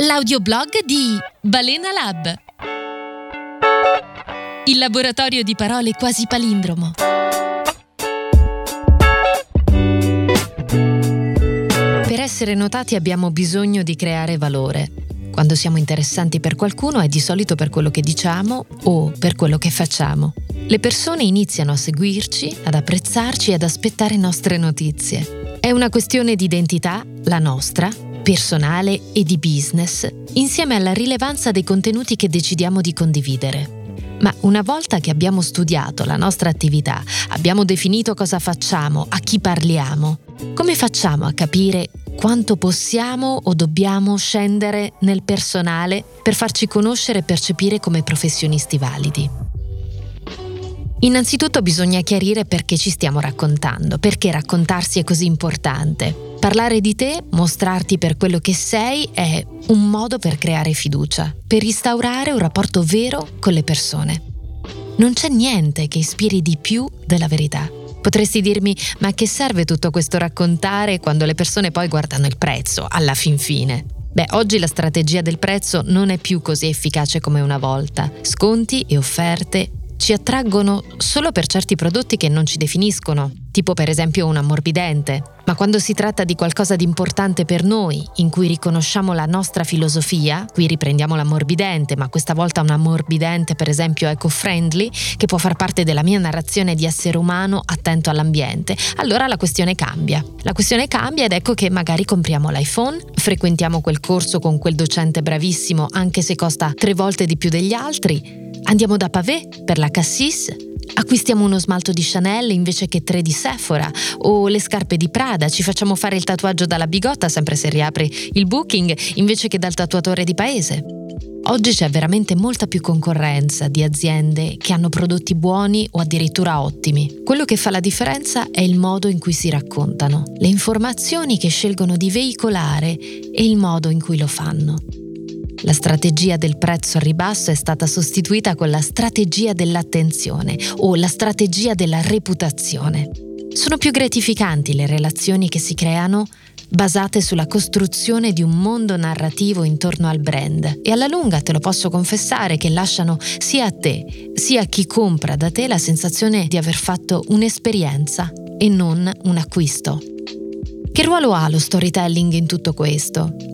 l'audioblog di Balena Lab. Il laboratorio di parole quasi palindromo. Per essere notati abbiamo bisogno di creare valore. Quando siamo interessanti per qualcuno è di solito per quello che diciamo o per quello che facciamo. Le persone iniziano a seguirci, ad apprezzarci e ad aspettare nostre notizie. È una questione di identità, la nostra, personale e di business, insieme alla rilevanza dei contenuti che decidiamo di condividere. Ma una volta che abbiamo studiato la nostra attività, abbiamo definito cosa facciamo, a chi parliamo, come facciamo a capire quanto possiamo o dobbiamo scendere nel personale per farci conoscere e percepire come professionisti validi? Innanzitutto bisogna chiarire perché ci stiamo raccontando, perché raccontarsi è così importante. Parlare di te, mostrarti per quello che sei è un modo per creare fiducia, per instaurare un rapporto vero con le persone. Non c'è niente che ispiri di più della verità. Potresti dirmi, ma che serve tutto questo raccontare quando le persone poi guardano il prezzo, alla fin fine? Beh, oggi la strategia del prezzo non è più così efficace come una volta. Sconti e offerte ci attraggono solo per certi prodotti che non ci definiscono, tipo per esempio un ammorbidente, ma quando si tratta di qualcosa di importante per noi, in cui riconosciamo la nostra filosofia, qui riprendiamo l'ammorbidente, ma questa volta un ammorbidente per esempio eco-friendly, che può far parte della mia narrazione di essere umano attento all'ambiente, allora la questione cambia. La questione cambia ed ecco che magari compriamo l'iPhone, frequentiamo quel corso con quel docente bravissimo anche se costa tre volte di più degli altri, Andiamo da Pavé per la Cassis, acquistiamo uno smalto di Chanel invece che tre di Sephora o le scarpe di Prada, ci facciamo fare il tatuaggio dalla bigotta sempre se riapri il booking invece che dal tatuatore di paese. Oggi c'è veramente molta più concorrenza di aziende che hanno prodotti buoni o addirittura ottimi. Quello che fa la differenza è il modo in cui si raccontano, le informazioni che scelgono di veicolare e il modo in cui lo fanno. La strategia del prezzo a ribasso è stata sostituita con la strategia dell'attenzione o la strategia della reputazione. Sono più gratificanti le relazioni che si creano basate sulla costruzione di un mondo narrativo intorno al brand e alla lunga te lo posso confessare che lasciano sia a te sia a chi compra da te la sensazione di aver fatto un'esperienza e non un acquisto. Che ruolo ha lo storytelling in tutto questo?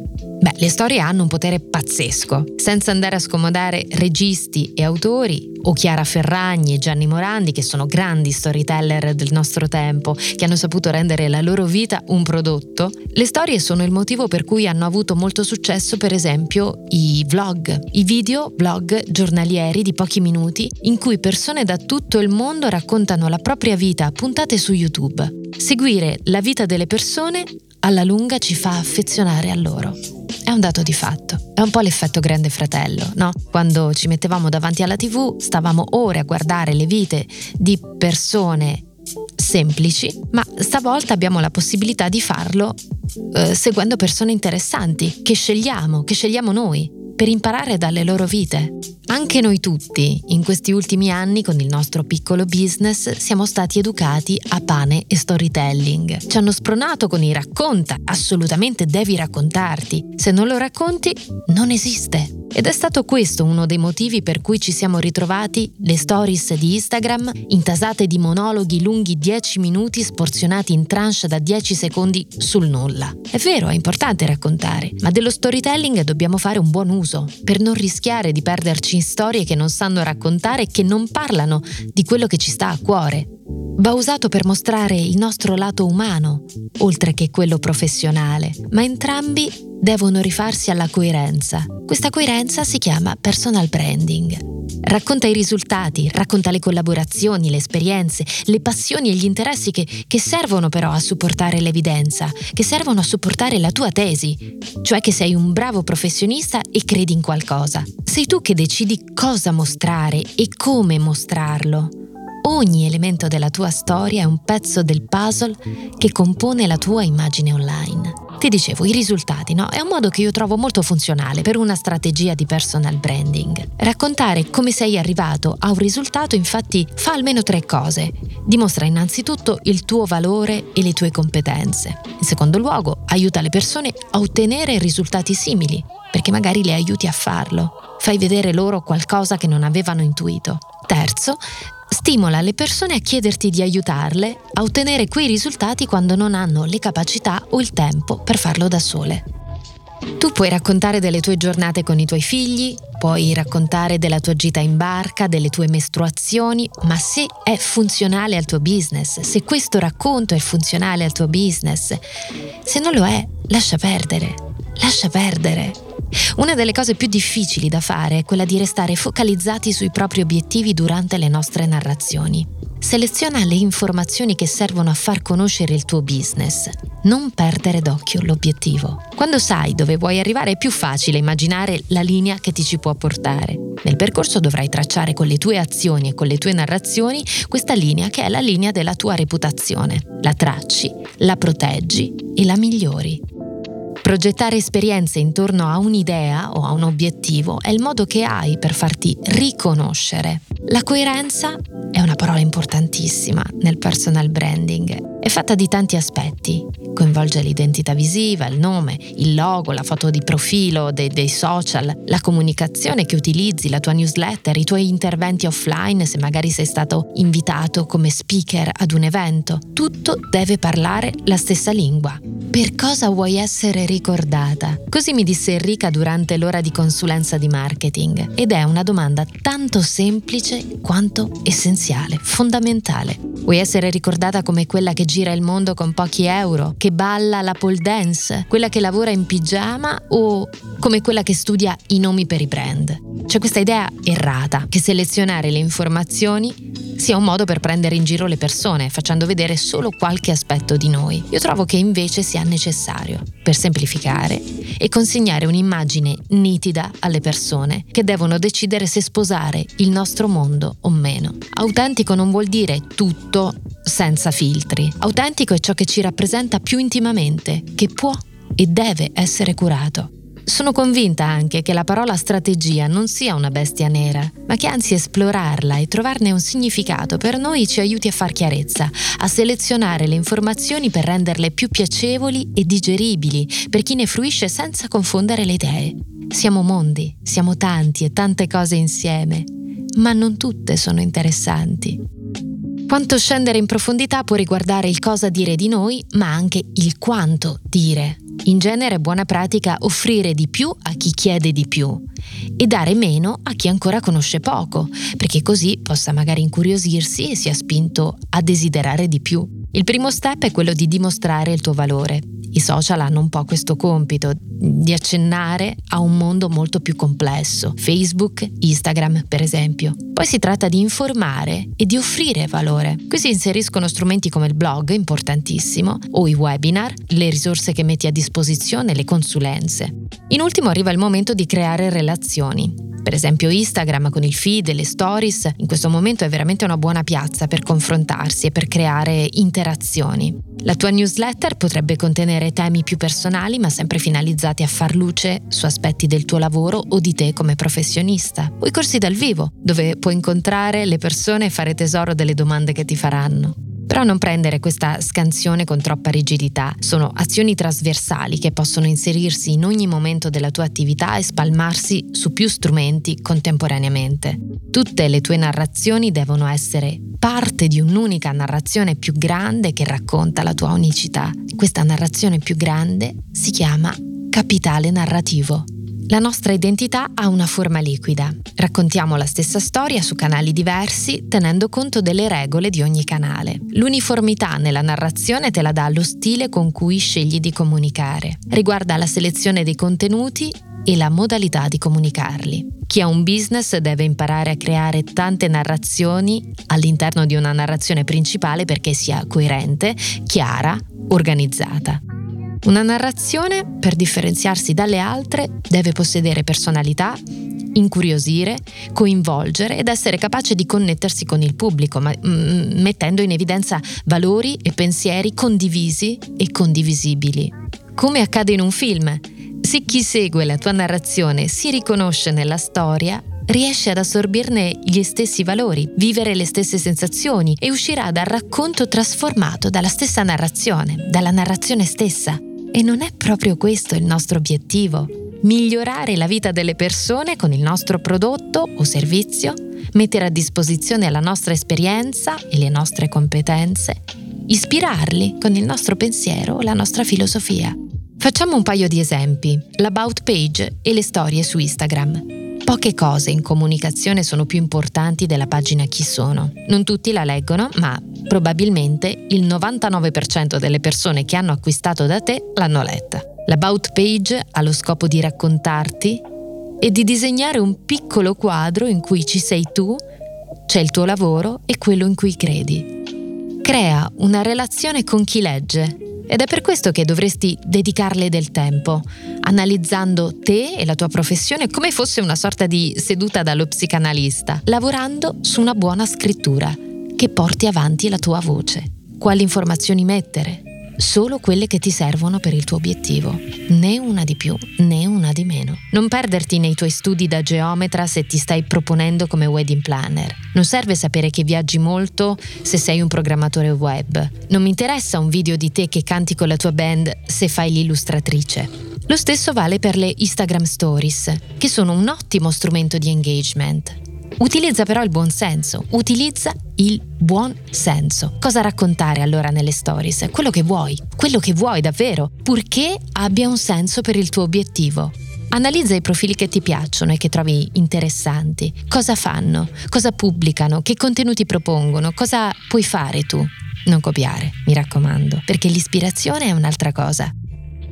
Beh, le storie hanno un potere pazzesco. Senza andare a scomodare registi e autori, o Chiara Ferragni e Gianni Morandi, che sono grandi storyteller del nostro tempo, che hanno saputo rendere la loro vita un prodotto, le storie sono il motivo per cui hanno avuto molto successo, per esempio, i vlog, i video vlog giornalieri di pochi minuti in cui persone da tutto il mondo raccontano la propria vita puntate su YouTube. Seguire la vita delle persone alla lunga ci fa affezionare a loro. È un dato di fatto. È un po' l'effetto grande fratello, no? Quando ci mettevamo davanti alla TV stavamo ore a guardare le vite di persone semplici, ma stavolta abbiamo la possibilità di farlo eh, seguendo persone interessanti, che scegliamo, che scegliamo noi, per imparare dalle loro vite. Anche noi tutti, in questi ultimi anni, con il nostro piccolo business, siamo stati educati a pane e storytelling. Ci hanno spronato con i racconta, assolutamente devi raccontarti. Se non lo racconti, non esiste. Ed è stato questo uno dei motivi per cui ci siamo ritrovati le stories di Instagram intasate di monologhi lunghi 10 minuti sporzionati in tranche da 10 secondi sul nulla. È vero, è importante raccontare, ma dello storytelling dobbiamo fare un buon uso per non rischiare di perderci in storie che non sanno raccontare e che non parlano di quello che ci sta a cuore. Va usato per mostrare il nostro lato umano, oltre che quello professionale, ma entrambi devono rifarsi alla coerenza. Questa coerenza si chiama personal branding. Racconta i risultati, racconta le collaborazioni, le esperienze, le passioni e gli interessi che, che, servono però a supportare l'evidenza, che servono a supportare la tua tesi, cioè che sei un bravo professionista e credi in qualcosa. Sei tu che decidi cosa mostrare e come mostrarlo. Ogni elemento della tua storia è un pezzo del puzzle che compone la tua immagine online. Ti dicevo, i risultati, no? È un modo che io trovo molto funzionale per una strategia di personal branding. Raccontare come sei arrivato a un risultato infatti fa almeno tre cose. Dimostra innanzitutto il tuo valore e le tue competenze. In secondo luogo, aiuta le persone a ottenere risultati simili, perché magari le aiuti a farlo. Fai vedere loro qualcosa che non avevano intuito. Terzo, stimola le persone a chiederti di aiutarle a ottenere quei risultati quando non hanno le capacità o il tempo per farlo da sole. Tu puoi raccontare delle tue giornate con i tuoi figli, puoi raccontare della tua gita in barca, delle tue mestruazioni, ma se è funzionale al tuo business, se questo racconto è funzionale al tuo business, se non lo è, lascia perdere, lascia perdere. Una delle cose più difficili da fare è quella di restare focalizzati sui propri obiettivi durante le nostre narrazioni. Seleziona le informazioni che servono a far conoscere il tuo business. Non perdere d'occhio l'obiettivo. Quando sai dove vuoi arrivare è più facile immaginare la linea che ti ci può portare. Nel percorso dovrai tracciare con le tue azioni e con le tue narrazioni questa linea che è la linea della tua reputazione. La tracci, la proteggi e la migliori. Progettare esperienze intorno a un'idea o a un obiettivo è il modo che hai per farti riconoscere. La coerenza è una parola importantissima nel personal branding. È fatta di tanti aspetti. Coinvolge l'identità visiva, il nome, il logo, la foto di profilo dei, dei, social, la comunicazione che utilizzi, la tua newsletter, i tuoi interventi offline se magari sei stato invitato come speaker ad un evento. Tutto deve parlare la stessa lingua. Per cosa vuoi essere ricordata? Così mi disse Enrica durante l'ora di consulenza di marketing ed è una domanda tanto semplice quanto essenziale, fondamentale. Vuoi essere ricordata come quella che gira il mondo con pochi euro, che balla la pole dance, quella che lavora in pigiama o come quella che studia i nomi per i brand? C'è questa idea errata che selezionare le informazioni sia un modo per prendere in giro le persone, facendo vedere solo qualche aspetto di noi. Io trovo che invece sia necessario, per semplificare, e consegnare un'immagine nitida alle persone che devono decidere se sposare il nostro mondo o meno. Autentico non vuol dire tutto senza filtri. Autentico è ciò che ci rappresenta più intimamente, che può e deve essere curato. Sono convinta anche che la parola strategia non sia una bestia nera, ma che anzi esplorarla e trovarne un significato per noi ci aiuti a far chiarezza, a selezionare le informazioni per renderle più piacevoli e digeribili per chi ne fruisce senza confondere le idee. Siamo mondi, siamo tanti e tante cose insieme, ma non tutte sono interessanti. Quanto scendere in profondità può riguardare il cosa dire di noi, ma anche il quanto dire. In genere è buona pratica offrire di più a chi chiede di più e dare meno a chi ancora conosce poco, perché così possa magari incuriosirsi e sia spinto a desiderare di più. Il primo step è quello di dimostrare il tuo valore. I social hanno un po' questo compito di accennare a un mondo molto più complesso, Facebook, Instagram per esempio. Poi si tratta di informare e di offrire valore. Qui si inseriscono strumenti come il blog, importantissimo, o i webinar, le risorse che metti a disposizione, le consulenze. In ultimo arriva il momento di creare relazioni. Per esempio Instagram con il feed e le stories in questo momento è veramente una buona piazza per confrontarsi e per creare interazioni. La tua newsletter potrebbe contenere temi più personali ma sempre finalizzati a far luce su aspetti del tuo lavoro o di te come professionista. O i corsi dal vivo, dove puoi incontrare le persone e fare tesoro delle domande che ti faranno. Però non prendere questa scansione con troppa rigidità, sono azioni trasversali che possono inserirsi in ogni momento della tua attività e spalmarsi su più strumenti contemporaneamente. Tutte le tue narrazioni devono essere parte di un'unica narrazione più grande che racconta la tua unicità. Questa narrazione più grande si chiama capitale narrativo. La nostra identità ha una forma liquida. Raccontiamo la stessa storia su canali diversi tenendo conto delle regole di ogni canale. L'uniformità nella narrazione te la dà lo stile con cui scegli di comunicare. Riguarda la selezione dei contenuti e la modalità di comunicarli. Chi ha un business deve imparare a creare tante narrazioni all'interno di una narrazione principale perché sia coerente, chiara, organizzata. Una narrazione, per differenziarsi dalle altre, deve possedere personalità, incuriosire, coinvolgere ed essere capace di connettersi con il pubblico, ma, mettendo in evidenza valori e pensieri condivisi e condivisibili. come accade in un film. Se chi segue la tua narrazione si riconosce nella storia, riesce ad assorbirne gli stessi valori, vivere le stesse sensazioni e uscirà dal racconto trasformato dalla stessa narrazione, dalla narrazione stessa. E non è proprio questo il nostro obiettivo? Migliorare la vita delle persone con il nostro prodotto o servizio? Mettere a disposizione la nostra esperienza e le nostre competenze? Ispirarli con il nostro pensiero o la nostra filosofia? Facciamo un paio di esempi, l'about page e le storie su Instagram. Poche cose in comunicazione sono più importanti della pagina Chi sono. Non tutti la leggono, ma probabilmente il 99% delle persone che hanno acquistato da te l'hanno letta. L'About Page ha lo scopo di raccontarti e di disegnare un piccolo quadro in cui ci sei tu, c'è il tuo lavoro e quello in cui credi. Crea una relazione con chi legge ed è per questo che dovresti dedicarle del tempo, analizzando te e la tua professione come fosse una sorta di seduta dallo psicanalista, lavorando su una buona scrittura che porti avanti la tua voce. Quali informazioni mettere? Solo quelle che ti servono per il tuo obiettivo, né una di più né una di meno. Non perderti nei tuoi studi da geometra se ti stai proponendo come wedding planner. Non serve sapere che viaggi molto se sei un programmatore web. Non mi interessa un video di te che canti con la tua band se fai l'illustratrice. Lo stesso vale per le Instagram Stories, che sono un ottimo strumento di engagement. Utilizza però il buon senso, utilizza il buon senso. Cosa raccontare allora nelle stories? Quello che vuoi, quello che vuoi davvero, purché abbia un senso per il tuo obiettivo. Analizza i profili che ti piacciono e che trovi interessanti. Cosa fanno? Cosa pubblicano? Che contenuti propongono? Cosa puoi fare tu? Non copiare, mi raccomando, perché l'ispirazione è un'altra cosa.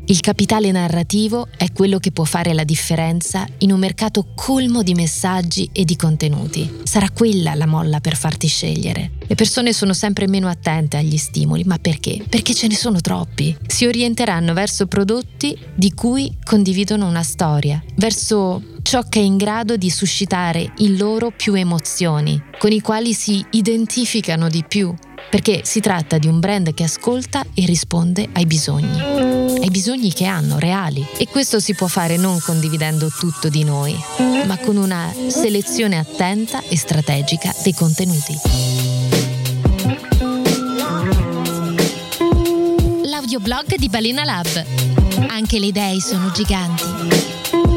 Il capitale narrativo è quello che può fare la differenza in un mercato colmo di messaggi e di contenuti. Sarà quella la molla per farti scegliere. Le persone sono sempre meno attente agli stimoli, ma perché? Perché ce ne sono troppi. Si orienteranno verso prodotti di cui condividono una storia, verso ciò che è in grado di suscitare in loro più emozioni, con i quali si identificano di più, perché si tratta di un brand che ascolta e risponde ai bisogni ai bisogni che hanno, reali. E questo si può fare non condividendo tutto di noi, ma con una selezione attenta e strategica dei contenuti. L'audioblog di Balena Lab. Anche le idee sono giganti.